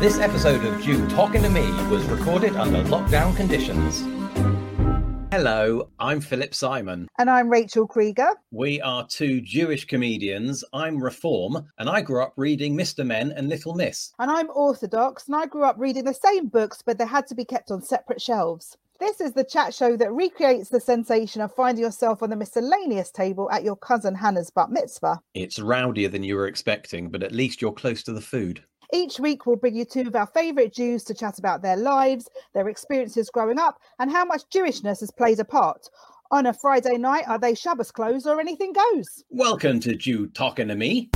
This episode of Jew Talking to Me was recorded under lockdown conditions. Hello, I'm Philip Simon. And I'm Rachel Creeger. We are two Jewish comedians. I'm Reform, and I grew up reading Mr. Men and Little Miss. And I'm Orthodox, and I grew up reading the same books, but they had to be kept on separate shelves. This is the chat show that recreates the sensation of finding yourself on the miscellaneous table at your cousin Hannah's bat mitzvah. It's rowdier than you were expecting, but at least you're close to the food. Each week, we'll bring you two of our favourite Jews to chat about their lives, their experiences growing up, and how much Jewishness has played a part. On a Friday night, are they Shabbos clothes or anything goes? Welcome to Jew Talking to Me.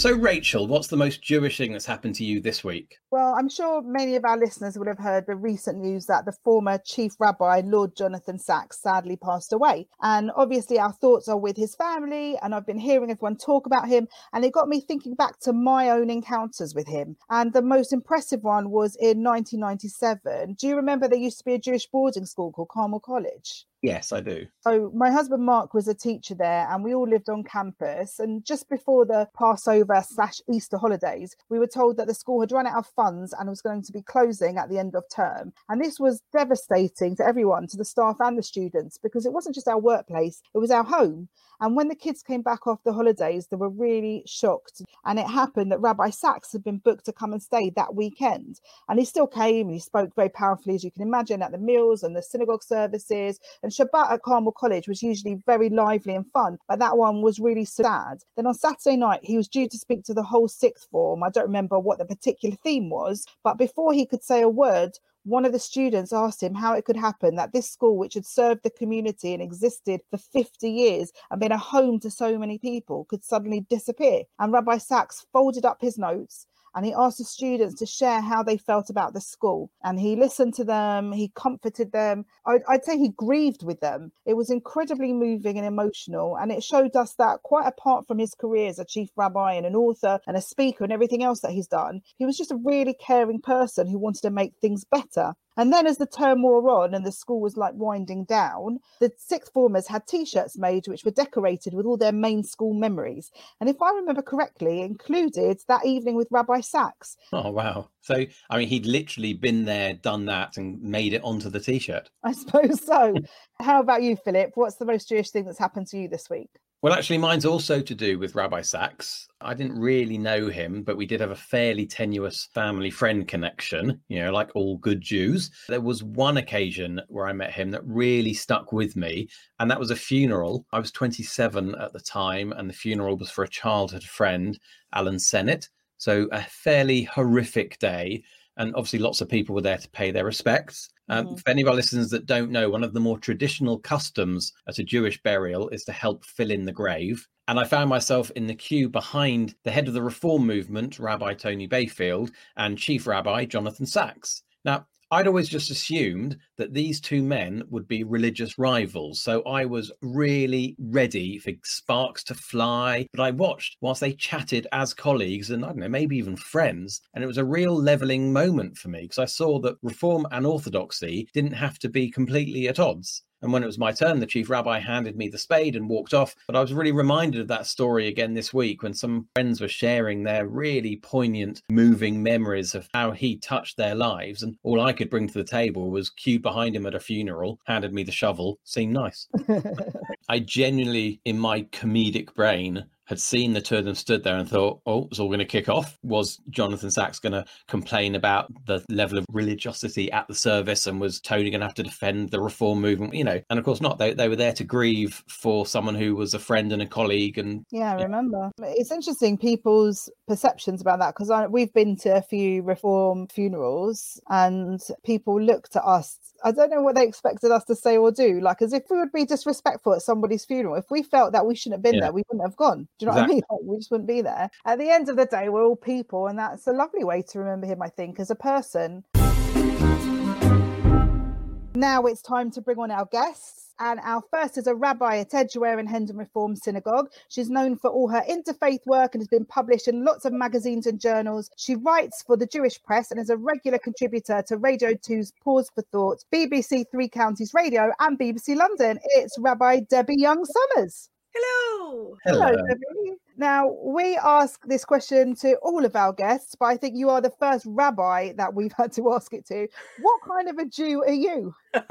So, Rachel, what's the most Jewish thing that's happened to you this week? Well, I'm sure many of our listeners would have heard the recent news that the former chief rabbi, Lord Jonathan Sacks, sadly passed away. And obviously, our thoughts are with his family. And I've been hearing everyone talk about him. And it got me thinking back to my own encounters with him. And the most impressive one was in 1997. Do you remember there used to be a Jewish boarding school called Carmel College? Yes, I do. So my husband Mark was a teacher there, and we all lived on campus. And just before the Passover slash Easter holidays, we were told that the school had run out of funds and was going to be closing at the end of term. And this was devastating to everyone, to the staff and the students, because it wasn't just our workplace; it was our home. And when the kids came back off the holidays, they were really shocked. And it happened that Rabbi Sacks had been booked to come and stay that weekend. And he still came and he spoke very powerfully, as you can imagine, at the meals and the synagogue services. And Shabbat at Carmel College was usually very lively and fun, but that one was really sad. Then on Saturday night, he was due to speak to the whole sixth form. I don't remember what the particular theme was, but before he could say a word, one of the students asked him how it could happen that this school, which had served the community and existed for 50 years and been a home to so many people, could suddenly disappear. And Rabbi Sacks folded up his notes and he asked the students to share how they felt about the school. And he listened to them, he comforted them. I'd, I'd, say he grieved with them. It was incredibly moving and emotional. And it showed us that, quite apart from his career as a chief rabbi and an author and a speaker and everything else that he's done, he was just a really caring person who wanted to make things better. And then, as the term wore on and the school was like winding down, the sixth formers had t shirts made which were decorated with all their main school memories. And if I remember correctly, included that evening with Rabbi Sacks. Oh, wow. So, I mean, he'd literally been there, done that, and made it onto the t shirt. I suppose so. How about you, Philip? What's the most Jewish thing that's happened to you this week? Well, actually, mine's also to do with Rabbi Sacks. I didn't really know him, but we did have a fairly tenuous family friend connection, you know, like all good Jews. There was one occasion where I met him that really stuck with me, and that was a funeral. I was 27 at the time, and the funeral was for a childhood friend, Alan Sennett. So, a fairly horrific day. And obviously, lots of people were there to pay their respects. Um, mm. For any of our listeners that don't know, one of the more traditional customs at a Jewish burial is to help fill in the grave. And I found myself in the queue behind the head of the reform movement, Rabbi Tony Bayfield, and Chief Rabbi Jonathan Sacks. Now, I'd always just assumed that these two men would be religious rivals. So I was really ready for sparks to fly. But I watched whilst they chatted as colleagues and I don't know, maybe even friends. And it was a real leveling moment for me because I saw that reform and orthodoxy didn't have to be completely at odds. And when it was my turn, the chief rabbi handed me the spade and walked off. But I was really reminded of that story again this week when some friends were sharing their really poignant, moving memories of how he touched their lives. And all I could bring to the table was queued behind him at a funeral, handed me the shovel, seemed nice. I genuinely, in my comedic brain, had seen the two of them stood there and thought, oh, it's all going to kick off. Was Jonathan Sacks going to complain about the level of religiosity at the service and was Tony going to have to defend the reform movement? You know, and of course not. They, they were there to grieve for someone who was a friend and a colleague. And yeah, I remember. It's interesting people's perceptions about that because we've been to a few reform funerals and people looked at us I don't know what they expected us to say or do. Like as if we would be disrespectful at somebody's funeral. If we felt that we shouldn't have been yeah. there, we wouldn't have gone. Do you know exactly. what I mean? Like, we just wouldn't be there. At the end of the day, we're all people, and that's a lovely way to remember him, I think, as a person. Now it's time to bring on our guests. And our first is a rabbi at Edgware and Hendon Reform Synagogue. She's known for all her interfaith work and has been published in lots of magazines and journals. She writes for the Jewish press and is a regular contributor to Radio 2's Pause for Thought, BBC Three Counties Radio, and BBC London. It's Rabbi Debbie Young Somers. Hello. Hello, Debbie. Now, we ask this question to all of our guests, but I think you are the first rabbi that we've had to ask it to. What kind of a Jew are you? well,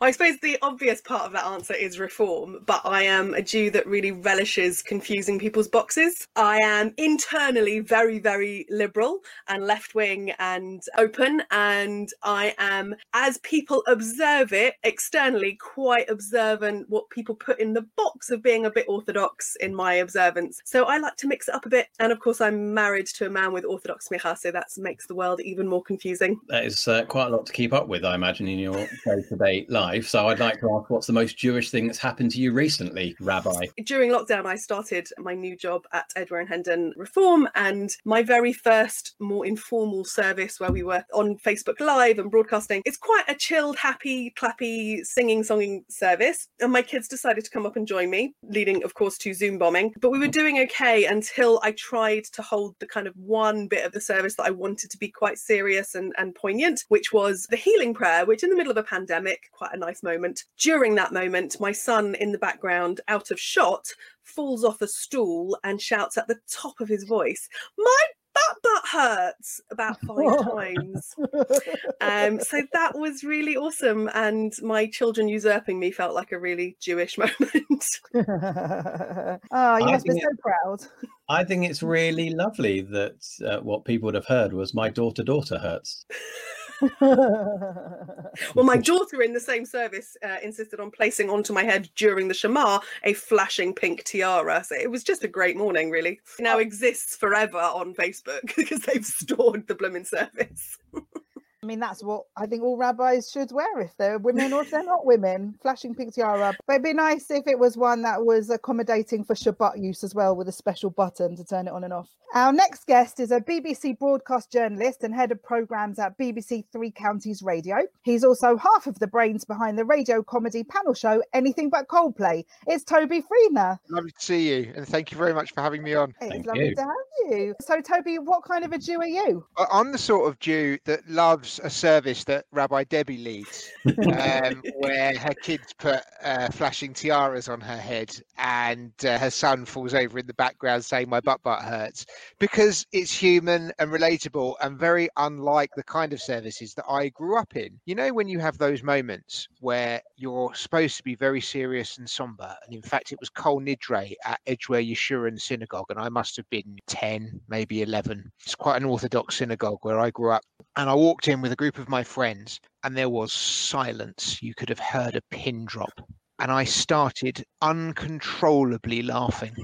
I suppose the obvious part of that answer is reform, but I am a Jew that really relishes confusing people's boxes. I am internally very, very liberal and left wing and open, and I am, as people observe it externally, quite observant what people put in the box of being a bit orthodox in my observance. So I like to mix it up a bit, and of course, I'm married to a man with orthodox smicha, so that makes the world even more confusing. That is uh, quite a lot to keep up with, I imagine, in your day-to-day life. So I'd like to ask, what's the most Jewish thing that's happened to you recently, Rabbi? During lockdown, I started my new job at Edgware and Hendon Reform, and my very first more informal service where we were on Facebook Live and broadcasting. It's quite a chilled, happy, clappy, singing, songing service. And my kids decided to come up and join me, leading, of course, to Zoom bombing. But we were doing okay until I tried to hold the kind of one bit of the service that I wanted to be quite serious and, and poignant, which was the healing prayer, which in the middle of a pandemic, quite a nice moment. During that moment, my son in the background, out of shot, falls off a stool and shouts at the top of his voice, My butt butt hurts about five times. Um, so that was really awesome. And my children usurping me felt like a really Jewish moment. oh, you I must be think so proud. I think it's really lovely that uh, what people would have heard was my daughter daughter hurts. well, my daughter in the same service uh, insisted on placing onto my head during the Shema a flashing pink tiara. So it was just a great morning, really. It now exists forever on Facebook because they've stored the blooming service. I mean, that's what I think all rabbis should wear if they're women or if they're not women. Flashing pink tiara. But it'd be nice if it was one that was accommodating for Shabbat use as well with a special button to turn it on and off. Our next guest is a BBC broadcast journalist and head of programmes at BBC Three Counties Radio. He's also half of the brains behind the radio comedy panel show Anything But Coldplay. It's Toby Friedner. Lovely to see you, and thank you very much for having me on. It's Thank lovely you. to have you. So, Toby, what kind of a Jew are you? I'm the sort of Jew that loves a service that Rabbi Debbie leads, um, where her kids put uh, flashing tiaras on her head, and uh, her son falls over in the background saying, "My butt butt hurts," because it's human and relatable, and very unlike the kind of services that I grew up in. You know, when you have those moments where you're supposed to be very serious and somber, and in fact, it was Kol Nidre at Edgware Yeshurun Synagogue, and I must have been 10, maybe 11. It's quite an Orthodox synagogue where I grew up. And I walked in with a group of my friends, and there was silence. You could have heard a pin drop. And I started uncontrollably laughing.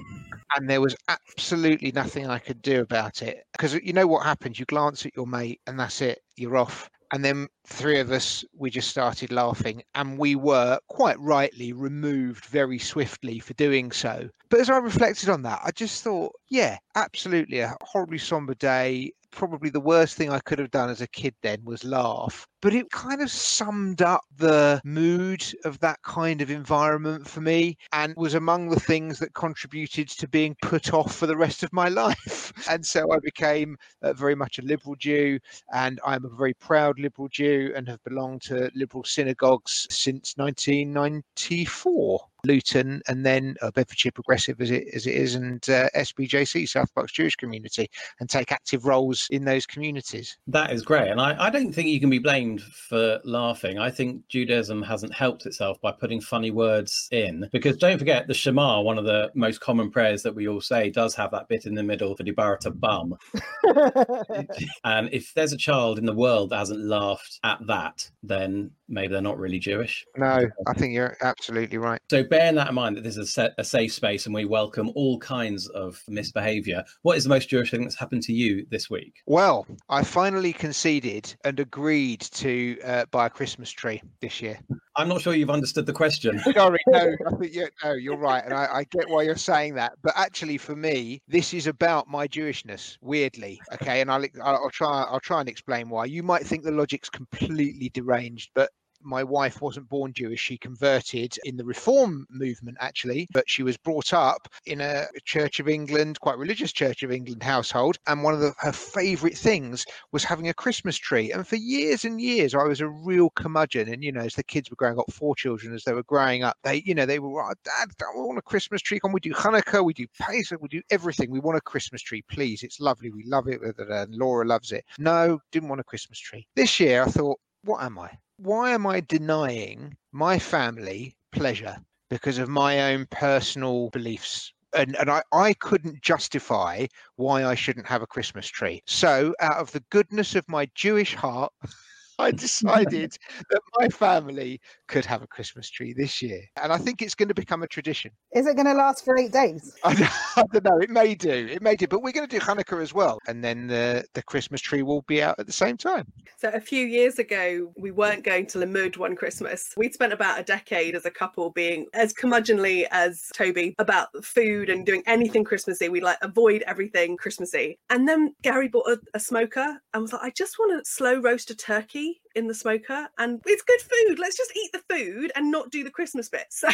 And there was absolutely nothing I could do about it. Because you know what happens? You glance at your mate, and that's it, you're off. And then three of us, we just started laughing, and we were quite rightly removed very swiftly for doing so. But as I reflected on that, I just thought, yeah, absolutely, a horribly somber day. Probably the worst thing I could have done as a kid then was laugh. But it kind of summed up the mood of that kind of environment for me and was among the things that contributed to being put off for the rest of my life. And so I became uh, very much a liberal Jew and I'm a very proud liberal Jew and have belonged to liberal synagogues since 1994. Luton and then uh, Bedfordshire Progressive as it as it is, and uh, SBJC South Bucks Jewish Community, and take active roles in those communities. That is great. And I, I don't think you can be blamed for laughing. I think Judaism hasn't helped itself by putting funny words in. Because don't forget, the Shema, one of the most common prayers that we all say, does have that bit in the middle for Dibarata Bum. and if there's a child in the world that hasn't laughed at that, then maybe they're not really Jewish. No, I think you're absolutely right. So, bearing that in mind that this is a, a safe space and we welcome all kinds of misbehavior, what is the most Jewish thing that's happened to you this week? Well, I finally conceded and agreed to uh, buy a Christmas tree this year. I'm not sure you've understood the question. Sorry, no, I think you no, you're right, and I, I get why you're saying that. But actually, for me, this is about my Jewishness. Weirdly, okay, and I'll I'll try I'll try and explain why. You might think the logic's completely deranged, but My wife wasn't born Jewish. She converted in the Reform movement, actually, but she was brought up in a Church of England, quite religious Church of England household. And one of the, her favourite things was having a Christmas tree. And for years and years, I was a real curmudgeon. And, you know, as the kids were growing up, four children, as they were growing up, they, you know, they were, oh, Dad, I want a Christmas tree. Can we do Hanukkah? We do Pesach. We do everything. We want a Christmas tree, please. It's lovely. We love it. And Laura loves it. No, didn't want a Christmas tree. This year, I thought, what am I? Why am I denying my family pleasure because of my own personal beliefs? And, and I, I couldn't justify why I shouldn't have a Christmas tree. So, out of the goodness of my Jewish heart, I decided that my family could have a Christmas tree this year. And I think it's going to become a tradition. Is it going to last for eight days? I don't, I don't know. It may do. It may do. But we're going to do Hanukkah as well. And then the, the Christmas tree will be out at the same time. So a few years ago, we weren't going to Limmud one Christmas. We'd spent about a decade as a couple being as curmudgeonly as Toby about food and doing anything Christmassy. We'd like avoid everything Christmassy. And then Gary bought a, a smoker and was like, I just want to slow roast a turkey in the smoker and it's good food. Let's just eat the food and not do the christmas bit. So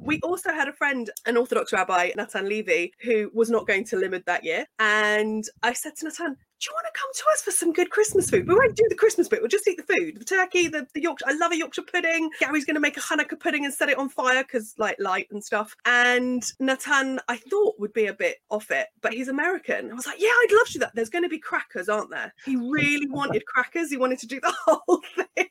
we also had a friend an orthodox rabbi natan levy who was not going to limmud that year and i said to natan do you want to come to us for some good Christmas food? We won't do the Christmas bit. We'll just eat the food, the turkey, the, the Yorkshire. I love a Yorkshire pudding. Gary's going to make a Hanukkah pudding and set it on fire because like light and stuff. And Natan, I thought would be a bit off it, but he's American. I was like, yeah, I'd love to do that. There's going to be crackers, aren't there? He really wanted crackers. He wanted to do the whole thing.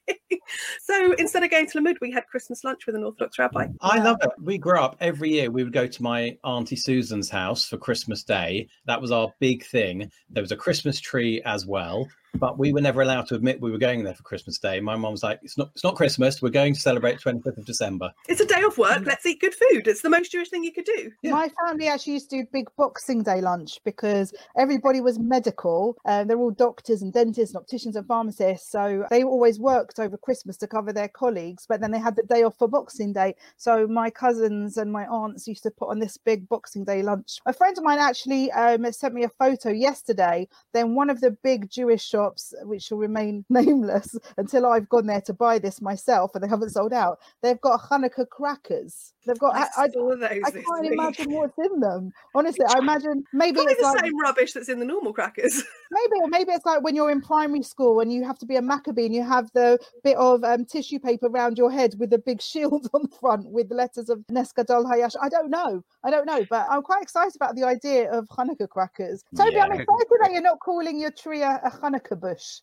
So instead of going to Limmud, we had Christmas lunch with an Orthodox rabbi. I love it. We grew up every year. We would go to my auntie Susan's house for Christmas Day. That was our big thing. There was a Christmas tree as well but we were never allowed to admit we were going there for Christmas Day. My mom was like, "It's not, it's not Christmas. We're going to celebrate 25th of December. It's a day off work. Let's eat good food. It's the most Jewish thing you could do." Yeah. My family actually used to do big Boxing Day lunch because everybody was medical. Uh, they're all doctors and dentists, and opticians and pharmacists, so they always worked over Christmas to cover their colleagues. But then they had the day off for Boxing Day, so my cousins and my aunts used to put on this big Boxing Day lunch. A friend of mine actually um, sent me a photo yesterday. Then one of the big Jewish shops, which shall remain nameless until I've gone there to buy this myself, and they haven't sold out. They've got Hanukkah crackers. They've got. I, I, saw those I this can't week. imagine what's in them. Honestly, I imagine maybe Probably it's the like same rubbish that's in the normal crackers. maybe or maybe it's like when you're in primary school and you have to be a Maccabee and you have the bit of um, tissue paper around your head with a big shield on the front with the letters of Nes Gadol Hayash. I don't know. I don't know, but I'm quite excited about the idea of Hanukkah crackers. Toby, I'm excited that you're not calling your tree a, a Hanukkah bush.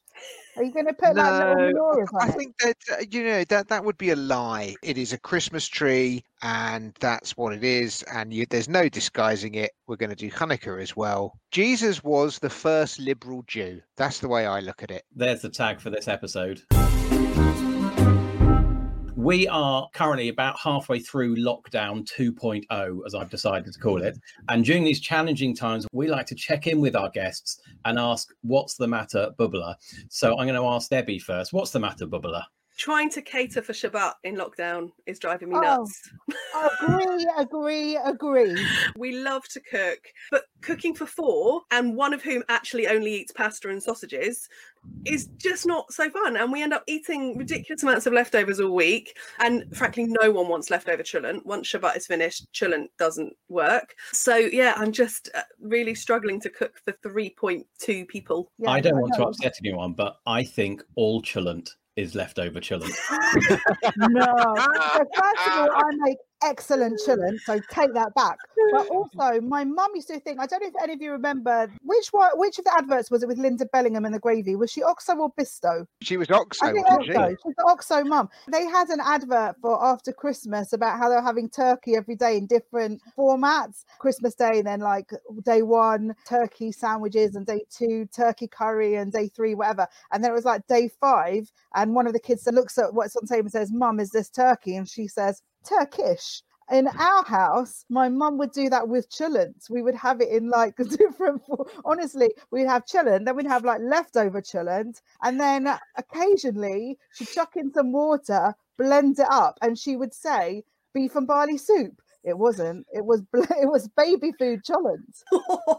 Are you going to put like little No, menorahs on I it? think that uh, you know that that would be a lie. It is a Christmas tree, and that's what it is. And you, there's no disguising it. We're going to do Hanukkah as well. Jesus was the first liberal Jew. That's the way I look at it. There's the tag for this episode. We are currently about halfway through lockdown 2.0, as I've decided to call it. And during these challenging times, we like to check in with our guests and ask, What's the matter, Bubbler? So I'm going to ask Debbie first. What's the matter, Bubbler? Trying to cater for Shabbat in lockdown is driving me Oh. nuts. agree, agree, agree. We love to cook, but cooking for four, and one of whom actually only eats pasta and sausages, is just not so fun. And we end up eating ridiculous amounts of leftovers all week. And frankly, no one wants leftover chulent. Once Shabbat is finished, chulent doesn't work. So yeah, I'm just uh, really struggling to cook for 3.2 people. Yeah, I don't want to upset anyone, but I think all chulent is leftover chulent. No. So first of all, I make excellent chillin, so take that back. But also, my mum used to think, I don't know if any of you remember, which one, which of the adverts was it with Linda Bellingham and the gravy? Was she Oxo or Bisto? She was Oxo, I think wasn't she? Oxo. She's the Oxo mum. They had an advert for after Christmas about how they're having turkey every day in different formats. Christmas Day, and then like day one, turkey sandwiches, and day two, turkey curry, and day three, whatever. And then it was like day five, and one of the kids that looks at what's on the table and says, Mum, is this turkey? And she says, Turkish. In our house, my mum would do that with chillants. We would have it in like different. Honestly, we'd have chillant, then we'd have like leftover chillant, and then occasionally she'd chuck in some water, blend it up, and she would say beef and barley soup. It wasn't. It was it was baby food chillants.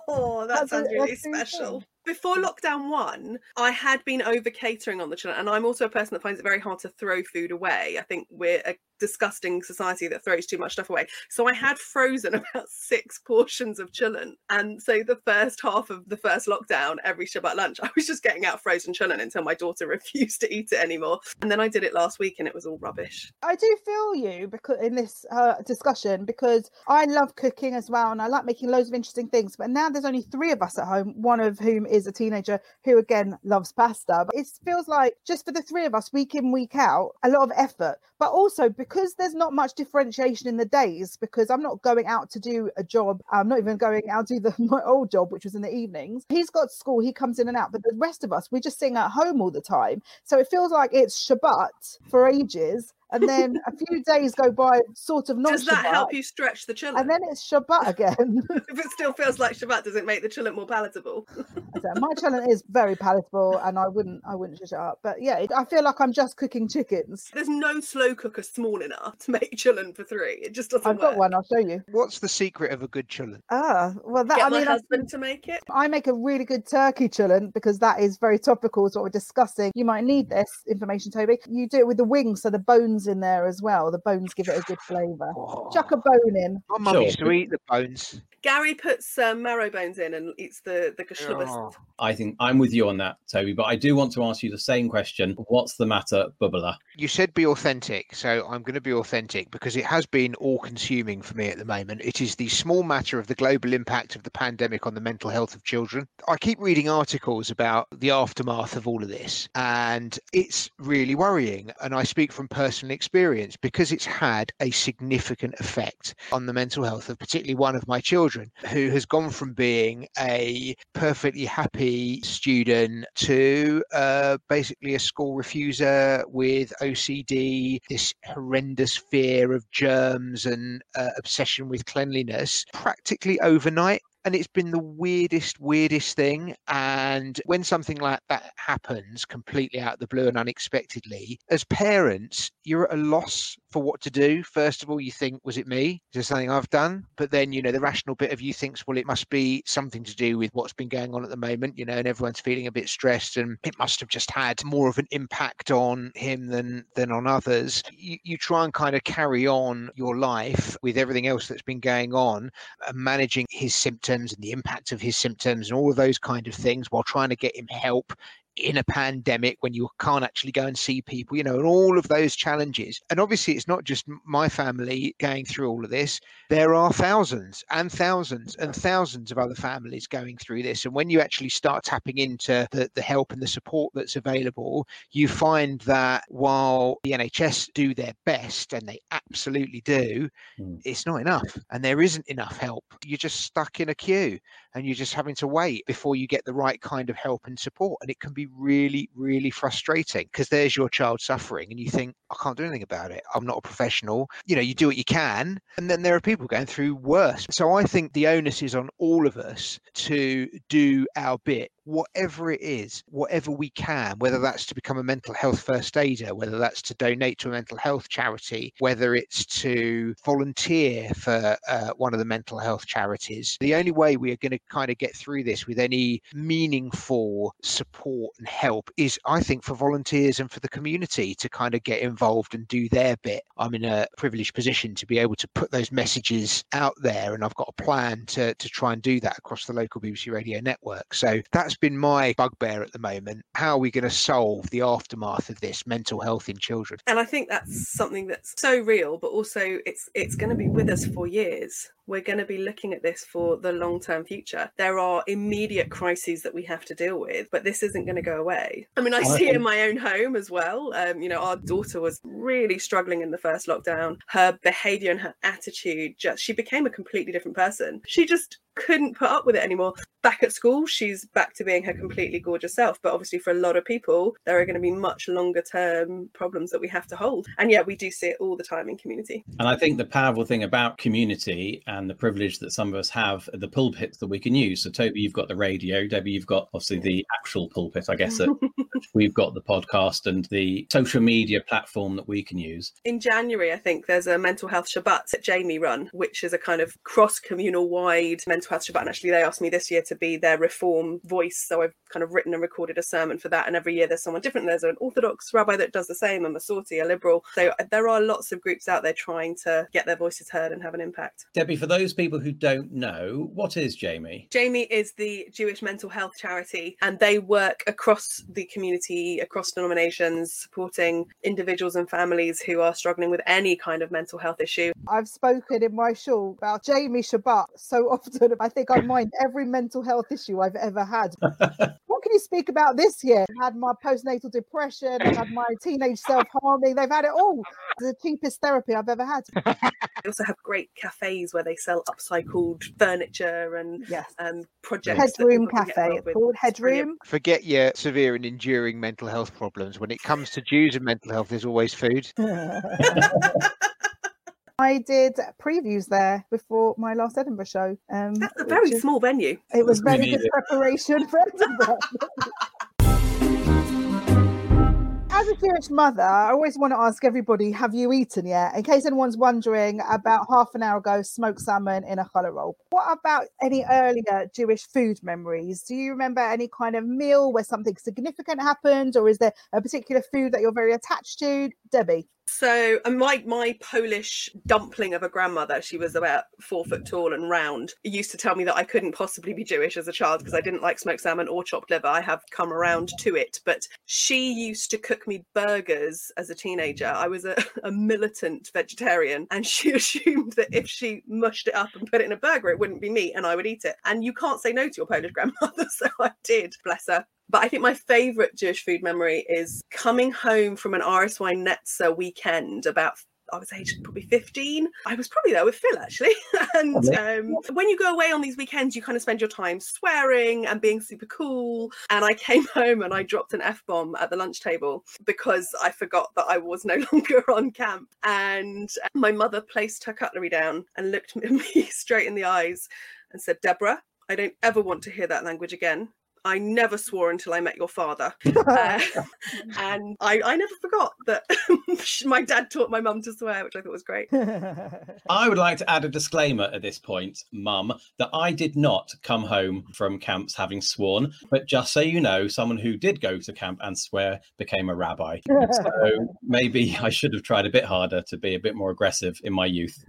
Oh, that That's sounds really thing. special. before lockdown one, I had been over catering on the children, and I'm also a person that finds it very hard to throw food away. I think we're a disgusting society that throws too much stuff away. So I had frozen about six portions of chillin. And so the first half of the first lockdown, every Shabbat lunch, I was just getting out frozen chillin until my daughter refused to eat it anymore. And then I did it last week and it was all rubbish. I do feel you because in this uh, discussion because I love cooking as well and I like making loads of interesting things. But now there's only three of us at home, one of whom is a teenager who again loves pasta. But it feels like just for the three of us, week in, week out, a lot of effort. But also because there's not much differentiation in the days, because I'm not going out to do a job, I'm not even going out to do the, my old job, which was in the evenings. He's got school, he comes in and out, but the rest of us, we're just sitting at home all the time. So it feels like it's Shabbat for ages and then a few days go by, sort of not. Does that help you stretch the chillin? And then it's Shabbat again. if it still feels like Shabbat, does it make the chillin more palatable? my chillin is very palatable, and I wouldn't, I wouldn't shut up. But yeah, I feel like I'm just cooking chickens. There's no slow cooker small enough to make chillin for three. It just doesn't. I've work. got one. I'll show you. What's the secret of a good chillin? Ah, well, that Get I my mean, husband I, to make it. I make a really good turkey chillin because that is very topical. It's what we're discussing. You might need this information, Toby. You do it with the wings, so the bones in there as well. The bones give it a good flavour. Chuck a bone in. My mum Sure. used to eat the bones. Gary puts um, marrow bones in and eats the the geschlubbist. Oh. I think I'm with you on that, Toby. But I do want to ask you the same question: What's the matter, Bubbler? You said be authentic, so I'm going to be authentic because it has been all consuming for me at the moment. It is the small matter of the global impact of the pandemic on the mental health of children. I keep reading articles about the aftermath of all of this, and it's really worrying. And I speak from personal experience because it's had a significant effect on the mental health of particularly one of my children who has gone from being a perfectly happy student to uh, basically a school refuser with OCD, this horrendous fear of germs and uh, obsession with cleanliness practically overnight. And it's been the weirdest, weirdest thing. And when something like that happens completely out of the blue and unexpectedly, as parents, you're at a loss for what to do. First of all, you think, was it me? Is there something I've done? But then, you know, the rational bit of you thinks, well, it must be something to do with what's been going on at the moment, you know, and everyone's feeling a bit stressed and it must have just had more of an impact on him than than on others. You, you try and kind of carry on your life with everything else that's been going on, uh, managing his symptoms and the impact of his symptoms and all of those kind of things while trying to get him help in a pandemic when you can't actually go and see people, you know, and all of those challenges. And obviously, it's not just my family going through all of this. There are thousands and thousands and thousands of other families going through this. And when you actually start tapping into the, the help and the support that's available, you find that while the NHS do their best, and they absolutely do, Mm. it's not enough. And there isn't enough help. You're just stuck in a queue and you're just having to wait before you get the right kind of help and support. And it can be really, really frustrating because there's your child suffering and you think, I can't do anything about it. I'm not a professional. You know, you do what you can. And then there are people going through worse. So I think the onus is on all of us to do our bit whatever it is, whatever we can, whether that's to become a mental health first aider, whether that's to donate to a mental health charity, whether it's to volunteer for uh, one of the mental health charities. The only way we are going to kind of get through this with any meaningful support and help is, I think, for volunteers and for the community to kind of get involved and do their bit. I'm in a privileged position to be able to put those messages out there, and I've got a plan to, to try and do that across the local BBC radio network. So that's been my bugbear at the moment. How are we going to solve the aftermath of this mental health in children? and I think that's something that's so real, but also it's it's going to be with us for years. We're going to be looking at this for the long term future. There are immediate crises that we have to deal with, but this isn't going to go away. I mean, I see it in my own home as well. Um, you know, our daughter was really struggling in the first lockdown. Her behavior and her attitude just, she became a completely different person. She just couldn't put up with it anymore. Back at school, she's back to being her completely gorgeous self. But obviously, for a lot of people, there are going to be much longer term problems that we have to hold. And yet, we do see it all the time in community. And I think the powerful thing about community and the privilege that some of us have the pulpits that we can use. So, Toby, you've got the radio. Debbie, you've got obviously the actual pulpit, I guess. That we've got the podcast and the social media platform that we can use. In January, I think there's a mental health Shabbat that Jami run, which is a kind of cross communal wide mental health Shabbat. And actually, they asked me this year to be their reform voice. So I've kind of written and recorded a sermon for that. And every year there's someone different. There's an Orthodox rabbi that does the same, a Masorti, a liberal. So there are lots of groups out there trying to get their voices heard and have an impact. Debbie, for those people who don't know, what is Jami? Jami is the Jewish mental health charity, and they work across the community, across denominations, supporting individuals and families who are struggling with any kind of mental health issue. I've spoken in my show about Jami Shabbat so often. I think I mind every mental health issue I've ever had. what can you speak about this year? I had my postnatal depression, I had my teenage self harming. They've had it all. The cheapest therapy I've ever had. They also have great cafes where they sell upcycled furniture and Yes. um, projects. Headroom people can get Cafe. It's called Headroom. Forget your severe and enduring mental health problems. When it comes to Jews and mental health, there's always food. I did previews there before my last Edinburgh show. Um, That's a very is- small venue. It was very need good preparation for Edinburgh. As a Jewish mother, I always want to ask everybody, have you eaten yet? In case anyone's wondering, about half an hour ago, smoked salmon in a challah roll. What about any earlier Jewish food memories? Do you remember any kind of meal where something significant happened, or is there a particular food that you're very attached to? Debbie. So, and my my Polish dumpling of a grandmother, she was about four foot mm. tall and round, used to tell me that I couldn't possibly be Jewish as a child because I didn't like smoked salmon or chopped liver. I have come around to it, but she used to cook me burgers as a teenager. I was a, a militant vegetarian, and she assumed that if she mushed it up and put it in a burger, it wouldn't be meat, and I would eat it. And you can't say no to your Polish grandmother, so I did. Bless her. But I think my favourite Jewish food memory is coming home from an RSY Netzer weekend about I was aged probably 15. I was probably there with Phil actually. and um, when you go away on these weekends, you kind of spend your time swearing and being super cool. And I came home and I dropped an F bomb at the lunch table because I forgot that I was no longer on camp. And my mother placed her cutlery down and looked me straight in the eyes and said, Deborah, I don't ever want to hear that language again. I never swore until I met your father. Uh, and I, I never forgot that my dad taught my mum to swear, which I thought was great. I would like to add a disclaimer at this point, Mum, that I did not come home from camps having sworn, but just so you know, someone who did go to camp and swear became a rabbi. So maybe I should have tried a bit harder to be a bit more aggressive in my youth.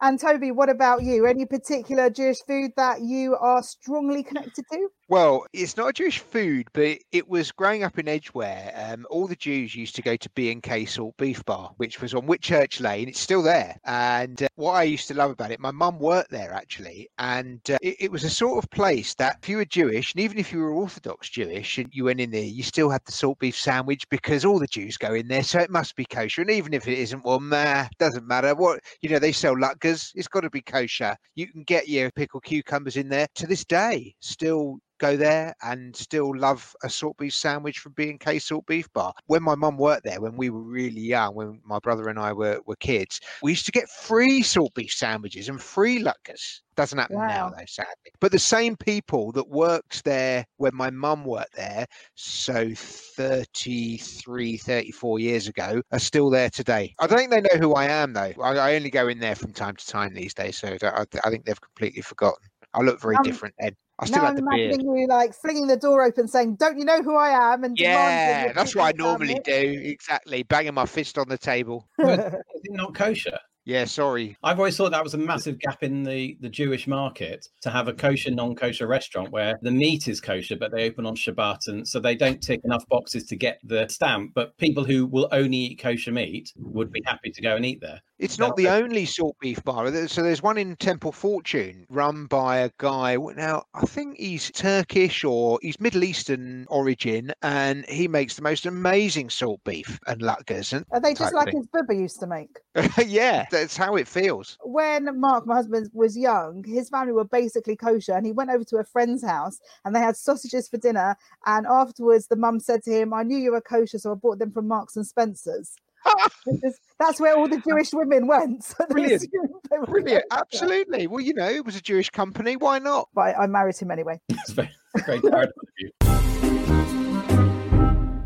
and Toby, what about you? Any particular Jewish food that you are strongly connected to? Well, it's not a Jewish food, but it was growing up in Edgware. Um, all the Jews used to go to B and K Salt Beef Bar, which was on Whitchurch Lane. It's still there. And uh, what I used to love about it, my mum worked there actually, and uh, it, it was a sort of place that if you were Jewish, and even if you were Orthodox Jewish, and you went in there, you still had the salt beef sandwich because all the Jews go in there, so it must be kosher. And even if it isn't, well, nah, doesn't matter. What you know, they sell latkes. It's got to be kosher. You can get your pickled cucumbers in there to this day. Still go there and still love a salt beef sandwich from B&K Salt Beef Bar. When my mum worked there, when we were really young, when my brother and I were, were kids, we used to get free salt beef sandwiches and free luckers. Doesn't happen now, though, sadly. But the same people that worked there when my mum worked there, so 33, 34 years ago, are still there today. I don't think they know who I am, though. I, I only go in there from time to time these days, so I, I think they've completely forgotten. I look very Um, different then. I still now have I'm the beard. imagining you like flinging the door open, saying, "Don't you know who I am?" And Yeah, that's what I normally sandwich. do. Exactly. Banging my fist on the table. Is it not kosher? Yeah, sorry. I've always thought that was a massive gap in the, the Jewish market to have a mm. kosher, non kosher restaurant where the meat is kosher, but they open on Shabbat. And so they don't tick enough boxes to get the stamp. But people who will only eat kosher meat would be happy to go and eat there. It's not the only salt beef bar. So there's one in Temple Fortune run by a guy. Now, I think he's Turkish or he's Middle Eastern origin, and he makes the most amazing salt beef and latkes. And Are they just like thing. his bubba used to make? yeah, that's how it feels. When Mark, my husband, was young, his family were basically kosher, and he went over to a friend's house, and they had sausages for dinner. And afterwards, the mum said to him, "I knew you were kosher, so I bought them from Marks and Spencers." Because that's where all the Jewish women went. So they Brilliant. assumed Brilliant. Absolutely. Well, you know, it was a Jewish company. Why not? But I married him anyway. It's very, very of you.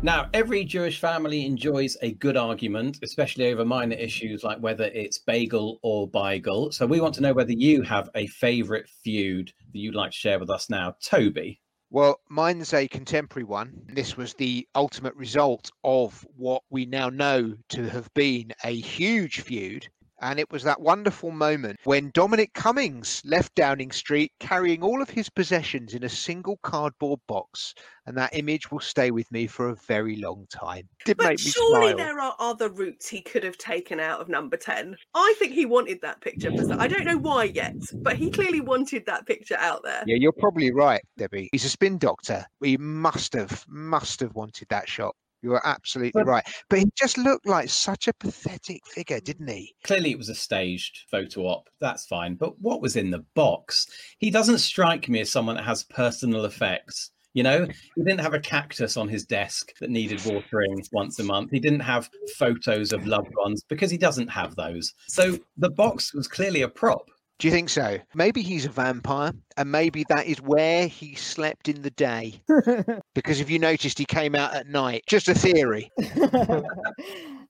Now, every Jewish family enjoys a good argument, especially over minor issues like whether it's bagel or beigel. So, we want to know whether you have a favourite feud that you'd like to share with us now. Toby. Well, mine's a contemporary one. This was the ultimate result of what we now know to have been a huge feud. And it was that wonderful moment when Dominic Cummings left Downing Street carrying all of his possessions in a single cardboard box. And that image will stay with me for a very long time. Did But make me surely smile. there are other routes he could have taken out of number 10. I think he wanted that picture. I don't know why yet, but he clearly wanted that picture out there. Yeah, you're probably right, Debbie. He's a spin doctor. He must have, must have wanted that shot. You are absolutely But- right. But he just looked like such a pathetic figure, mm. didn't he? Clearly, it was a staged photo op. That's fine. But what was in the box? He doesn't strike me as someone that has personal effects. You know, he didn't have a cactus on his desk that needed watering once a month. He didn't have photos of loved ones because he doesn't have those. So the box was clearly a prop. Do you think so? Maybe he's a vampire, and maybe that is where he slept in the day. Because if you noticed, he came out at night. Just a theory.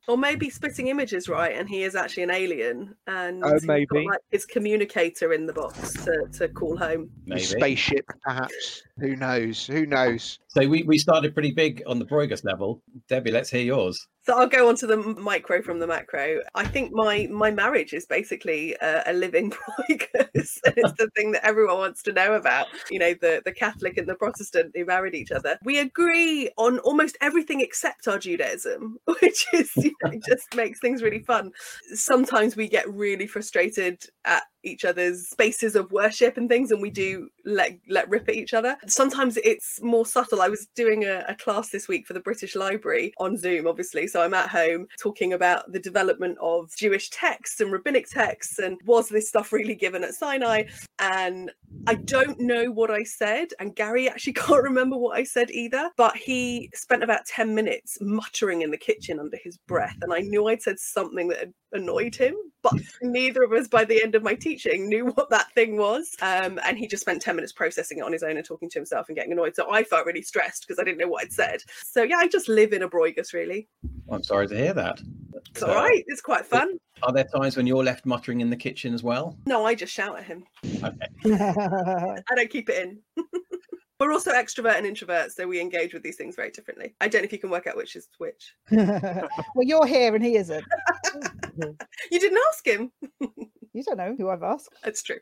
Or maybe Spitting Image's right, and he is actually an alien, and Oh, he's got, maybe. like, his communicator in the box to, to call home. Maybe. Spaceship, perhaps. Who knows? Who knows? So we, we started pretty big on the Broigus level. Debbie, let's hear yours. So I'll go on to the micro from the macro. I think my my marriage is basically a, a living broigus. it's the thing that everyone wants to know about. You know, the the Catholic and the Protestant who married each other. We agree on almost everything except our Judaism, which is you know, just makes things really fun. Sometimes we get really frustrated at each other's spaces of worship and things and we do let let rip at each other. Sometimes it's more subtle. I was doing a, a class this week for the british library on zoom obviously so i'm at home talking about the development of jewish texts and rabbinic texts and was this stuff really given at sinai? And i don't know what i said and gary actually can't remember what i said either but he spent about 10 minutes muttering in the kitchen under his breath and i knew i'd said something that had annoyed him but neither of us by the end of my teaching knew what that thing was um, and he just spent 10 minutes processing it on his own and talking to himself and getting annoyed so i felt really stressed because i didn't know what i'd said so yeah i just live in a broigus really I'm sorry to hear that. it's So, all right it's quite fun Are there times when you're left muttering in the kitchen as well? no i just shout at him Okay. i don't keep it in we're also extrovert and introvert so we engage with these things very differently i don't know if you can work out which is which well, you're here and he isn't. Mm-hmm. you didn't ask him You don't know who I've asked. it's true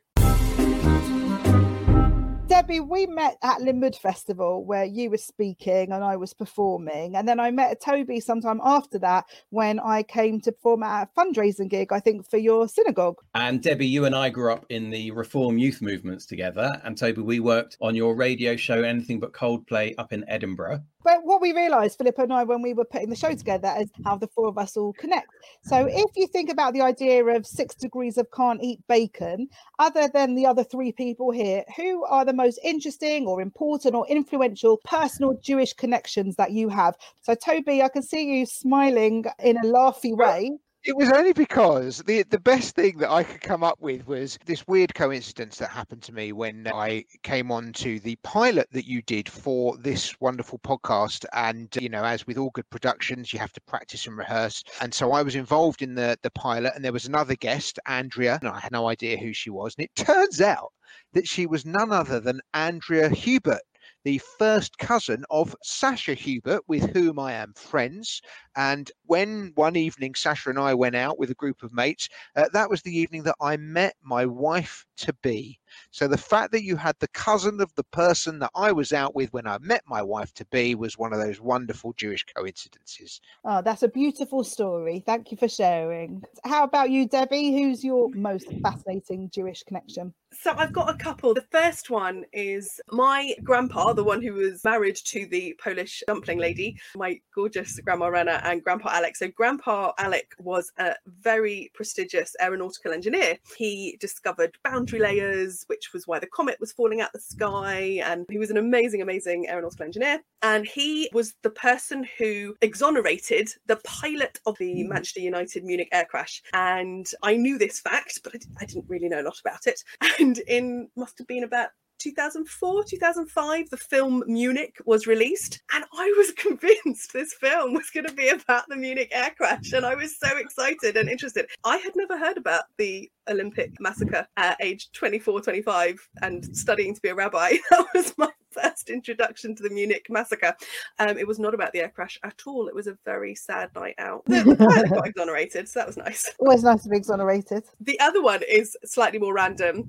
Debbie, we met at Limmud Festival where you were speaking and I was performing. And then I met Toby sometime after that when I came to perform at a fundraising gig, I think, for your synagogue. And Debbie, you and I grew up in the Reform youth movements together. And Toby, we worked on your radio show, Anything But Coldplay, up in Edinburgh. But what we realised, Philippa and I, when we were putting the show together, is how the four of us all connect. So if you think about the idea of six degrees of can't eat bacon, other than the other three people here, who are the most interesting or important or influential personal Jewish connections that you have? So, Toby, I can see you smiling in a laughy way. It was only because the the best thing that I could come up with was this weird coincidence that happened to me when I came on to the pilot that you did for this wonderful podcast. And you know, as with all good productions, you have to practice and rehearse. And so I was involved in the the pilot, and there was another guest, Andrea, and I had no idea who she was. And it turns out that she was none other than Andrea Hubert. The first cousin of Sasha Hubert, with whom I am friends. And when one evening Sasha and I went out with a group of mates, uh, that was the evening that I met my wife to be. So the fact that you had the cousin of the person that I was out with when I met my wife to be was one of those wonderful Jewish coincidences. Oh, that's a beautiful story. Thank you for sharing. How about you, Debbie? Who's your most fascinating Jewish connection? So I've got a couple. The first one is my grandpa, the one who was married to the Polish dumpling lady, my gorgeous grandma Rana and grandpa Alex. So grandpa Alec was a very prestigious aeronautical engineer. He discovered boundary layers, which was why the comet was falling out the sky. And he was an amazing, amazing aeronautical engineer. And he was the person who exonerated the pilot of the Mm. Manchester United Munich air crash. And I knew this fact, but I, d- I didn't really know a lot about it. And in must have been about 2004 2005 the film munich was released and i was convinced this film was going to be about the munich air crash and i was so excited and interested. I had never heard about the olympic massacre at age 24 25 and studying to be a rabbi. That was my first introduction to the munich massacre. Um, it was not about the air crash at all. It was a very sad night out. The, the pilot got exonerated so that was nice. Always nice to be exonerated. the other one is slightly more random.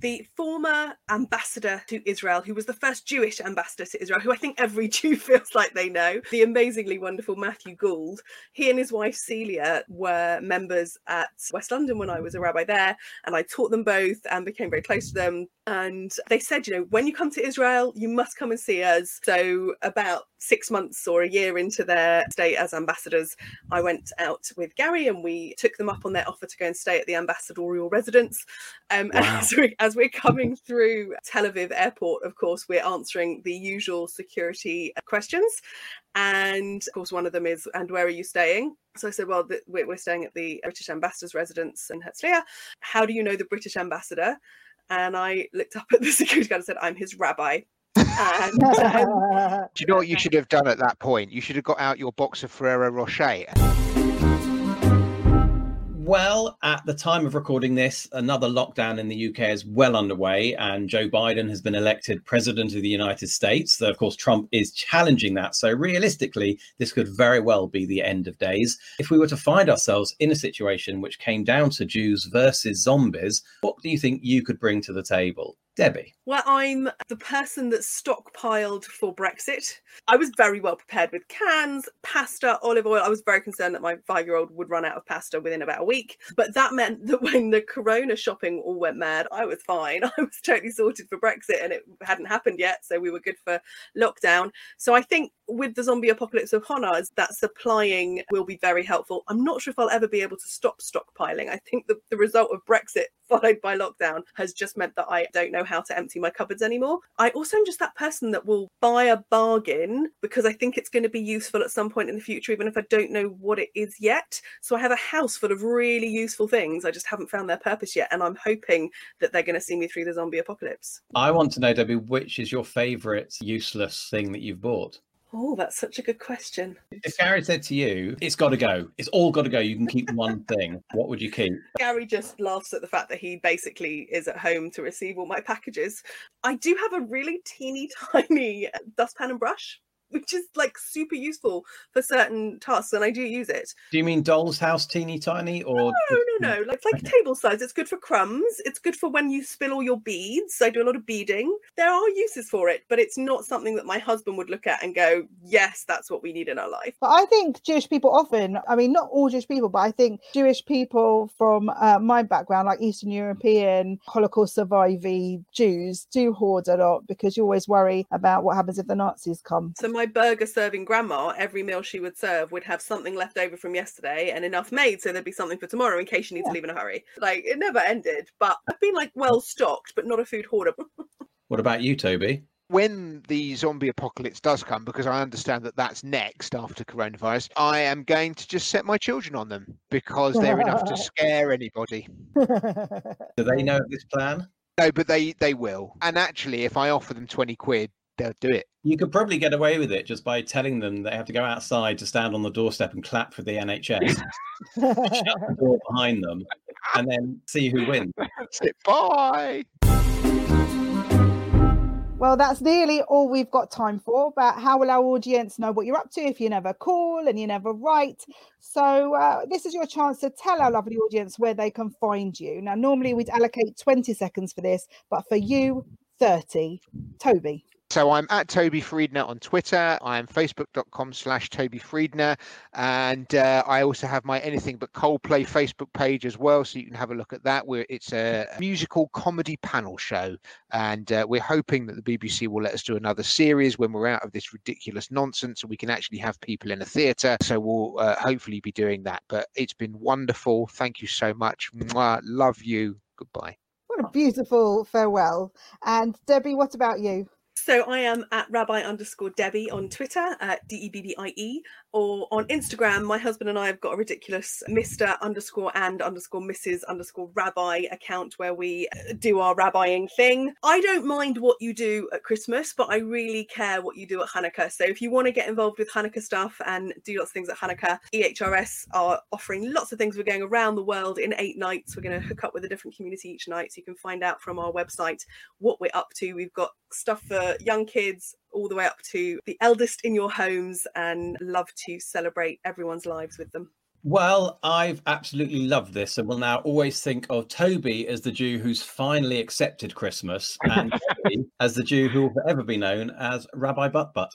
The former ambassador to Israel, who was the first Jewish ambassador to Israel, who I think every Jew feels like they know, the amazingly wonderful Matthew Gould. He and his wife Celia were members at West London when I was a rabbi there, and I taught them both and became very close to them. And they said, you know, when you come to Israel, you must come and see us. So, about six months or a year into their stay as ambassadors, I went out with Gary and we took them up on their offer to go and stay at the ambassadorial residence. Um, and as, we, as we're coming through Tel Aviv airport, of course, we're answering the usual security questions. And of course, one of them is, and where are you staying? So I said, well, the, we're, we're staying at the British ambassador's residence in Herzliya. How do you know the British ambassador? And I looked up at the security guard and said, I'm his rabbi. And um, Do you know what you should have done at that point? You should have got out your box of Ferrero Rocher. Well, at the time of recording this, another lockdown in the UK is well underway, and Joe Biden has been elected president of the United States. Though, of course, Trump is challenging that. So, realistically, this could very well be the end of days. If we were to find ourselves in a situation which came down to Jews versus zombies, what do you think you could bring to the table? Debbie. Well, I'm the person that stockpiled for Brexit. I was very well prepared with cans, pasta, olive oil. I was very concerned that my five year old would run out of pasta within about a week. But that meant that when the corona shopping all went mad, I was fine. I was totally sorted for Brexit and it hadn't happened yet. So we were good for lockdown. So I think with the zombie apocalypse upon us, that supplying will be very helpful. I'm not sure if I'll ever be able to stop stockpiling. I think the, the result of Brexit followed by lockdown has just meant that I don't know how to empty my cupboards anymore. I also am just that person that will buy a bargain because I think it's going to be useful at some point in the future, even if I don't know what it is yet. So I have a house full of really useful things. I just haven't found their purpose yet. And I'm hoping that they're going to see me through the zombie apocalypse. I want to know, Debbie, which is your favorite useless thing that you've bought? Oh, that's such a good question. If Gary said to you, it's got to go, it's all got to go, you can keep one thing, what would you keep? Gary just laughs at the fact that he basically is at home to receive all my packages. I do have a really teeny tiny dustpan and brush, which is like super useful for certain tasks, and I do use it. Do you mean doll's house teeny tiny or No, no, no. Like, it's like table size. It's good for crumbs. It's good for when you spill all your beads. I do a lot of beading. There are uses for it, but it's not something that my husband would look at and go, yes, that's what we need in our life. But I think Jewish people often, I mean, not all Jewish people, but I think Jewish people from uh, my background, like Eastern European, Holocaust surviving Jews, do hoard a lot because you always worry about what happens if the Nazis come. So my burger serving grandma, every meal she would serve would have something left over from yesterday and enough made so there'd be something for tomorrow in case you need Yeah. to leave in a hurry. Like it never ended, but I've been like well stocked, but not a food hoarder. what about you, Toby? when the zombie apocalypse does come, because I understand that that's next after coronavirus, I am going to just set my children on them because they're enough to scare anybody. Do they know this plan? No, but they they will. And actually, if I offer them twenty quid, they'll do it. You could probably get away with it just by telling them they have to go outside to stand on the doorstep and clap for the NHS, shut the door behind them, and then see who wins. That's it. Bye. Well, that's nearly all we've got time for. But how will our audience know what you're up to if you never call and you never write? So, uh, this is your chance to tell our lovely audience where they can find you. Now, normally we'd allocate 20 seconds for this, but for you, 30. Toby. So I'm at Toby Friedner on Twitter. I am facebook.com slash Toby Friedner. And uh, I also have my Anything But Coldplay Facebook page as well. So you can have a look at that. Where it's a musical comedy panel show. And uh, we're hoping that the BBC will let us do another series when we're out of this ridiculous nonsense and we can actually have people in a theatre. So we'll uh, hopefully be doing that. But it's been wonderful. Thank you so much. Mwah. Love you. Goodbye. What a beautiful farewell. And Debbie, what about you? So I am at rabbi underscore Debbie on Twitter at D E B B I E or on Instagram. My husband and I have got a ridiculous Mr. underscore and underscore Mrs. underscore rabbi account where we uh, do our rabbiing thing. I don't mind what you do at Christmas, but I really care what you do at Hanukkah. So if you want to get involved with Hanukkah stuff and do lots of things at Hanukkah, EHRS are offering lots of things. We're going around the world in eight nights. We're going to hook up with a different community each night. So you can find out from our website what we're up to. We've got stuff for young kids all the way up to the eldest in your homes and love to celebrate everyone's lives with them. Well, I've absolutely loved this and will now always think of Toby as the Jew who's finally accepted Christmas and as the Jew who will forever be known as Rabbi Butt Butt.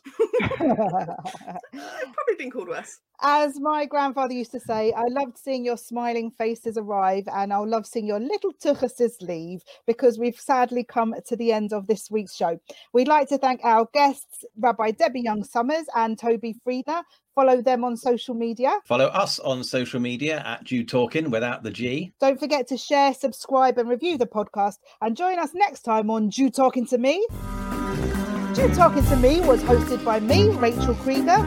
Probably been called worse. As my grandfather used to say, I loved seeing your smiling faces arrive, and I'll love seeing your little tuchuses leave because we've sadly come to the end of this week's show. We'd like to thank our guests, Rabbi Debbie Young Somers and Toby Friedner. Follow them on social media. Follow us on social media at Jew Talking without the G. Don't forget to share, subscribe, and review the podcast. And join us next time on Jew Talking to Me. Jew Talking to Me was hosted by me, Rachel Creeger.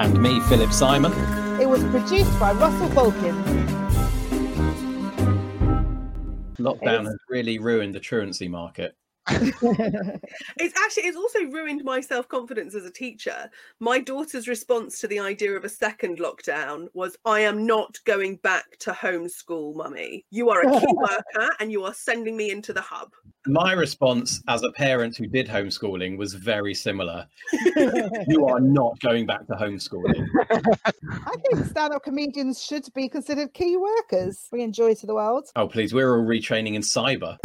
And me, Philip Simon. It was produced by Russell Bolkin. Lockdown has really ruined the truancy market. It's actually it's also ruined my self-confidence as a teacher. My daughter's response to the idea of a second lockdown was I am not going back to homeschool, mummy. You are a key worker and you are sending me into the hub. My response as a parent who did homeschooling was very similar. you are not going back to homeschooling. I think stand up comedians should be considered key workers. Bringing joy to the world. Oh, please, we're all retraining in cyber.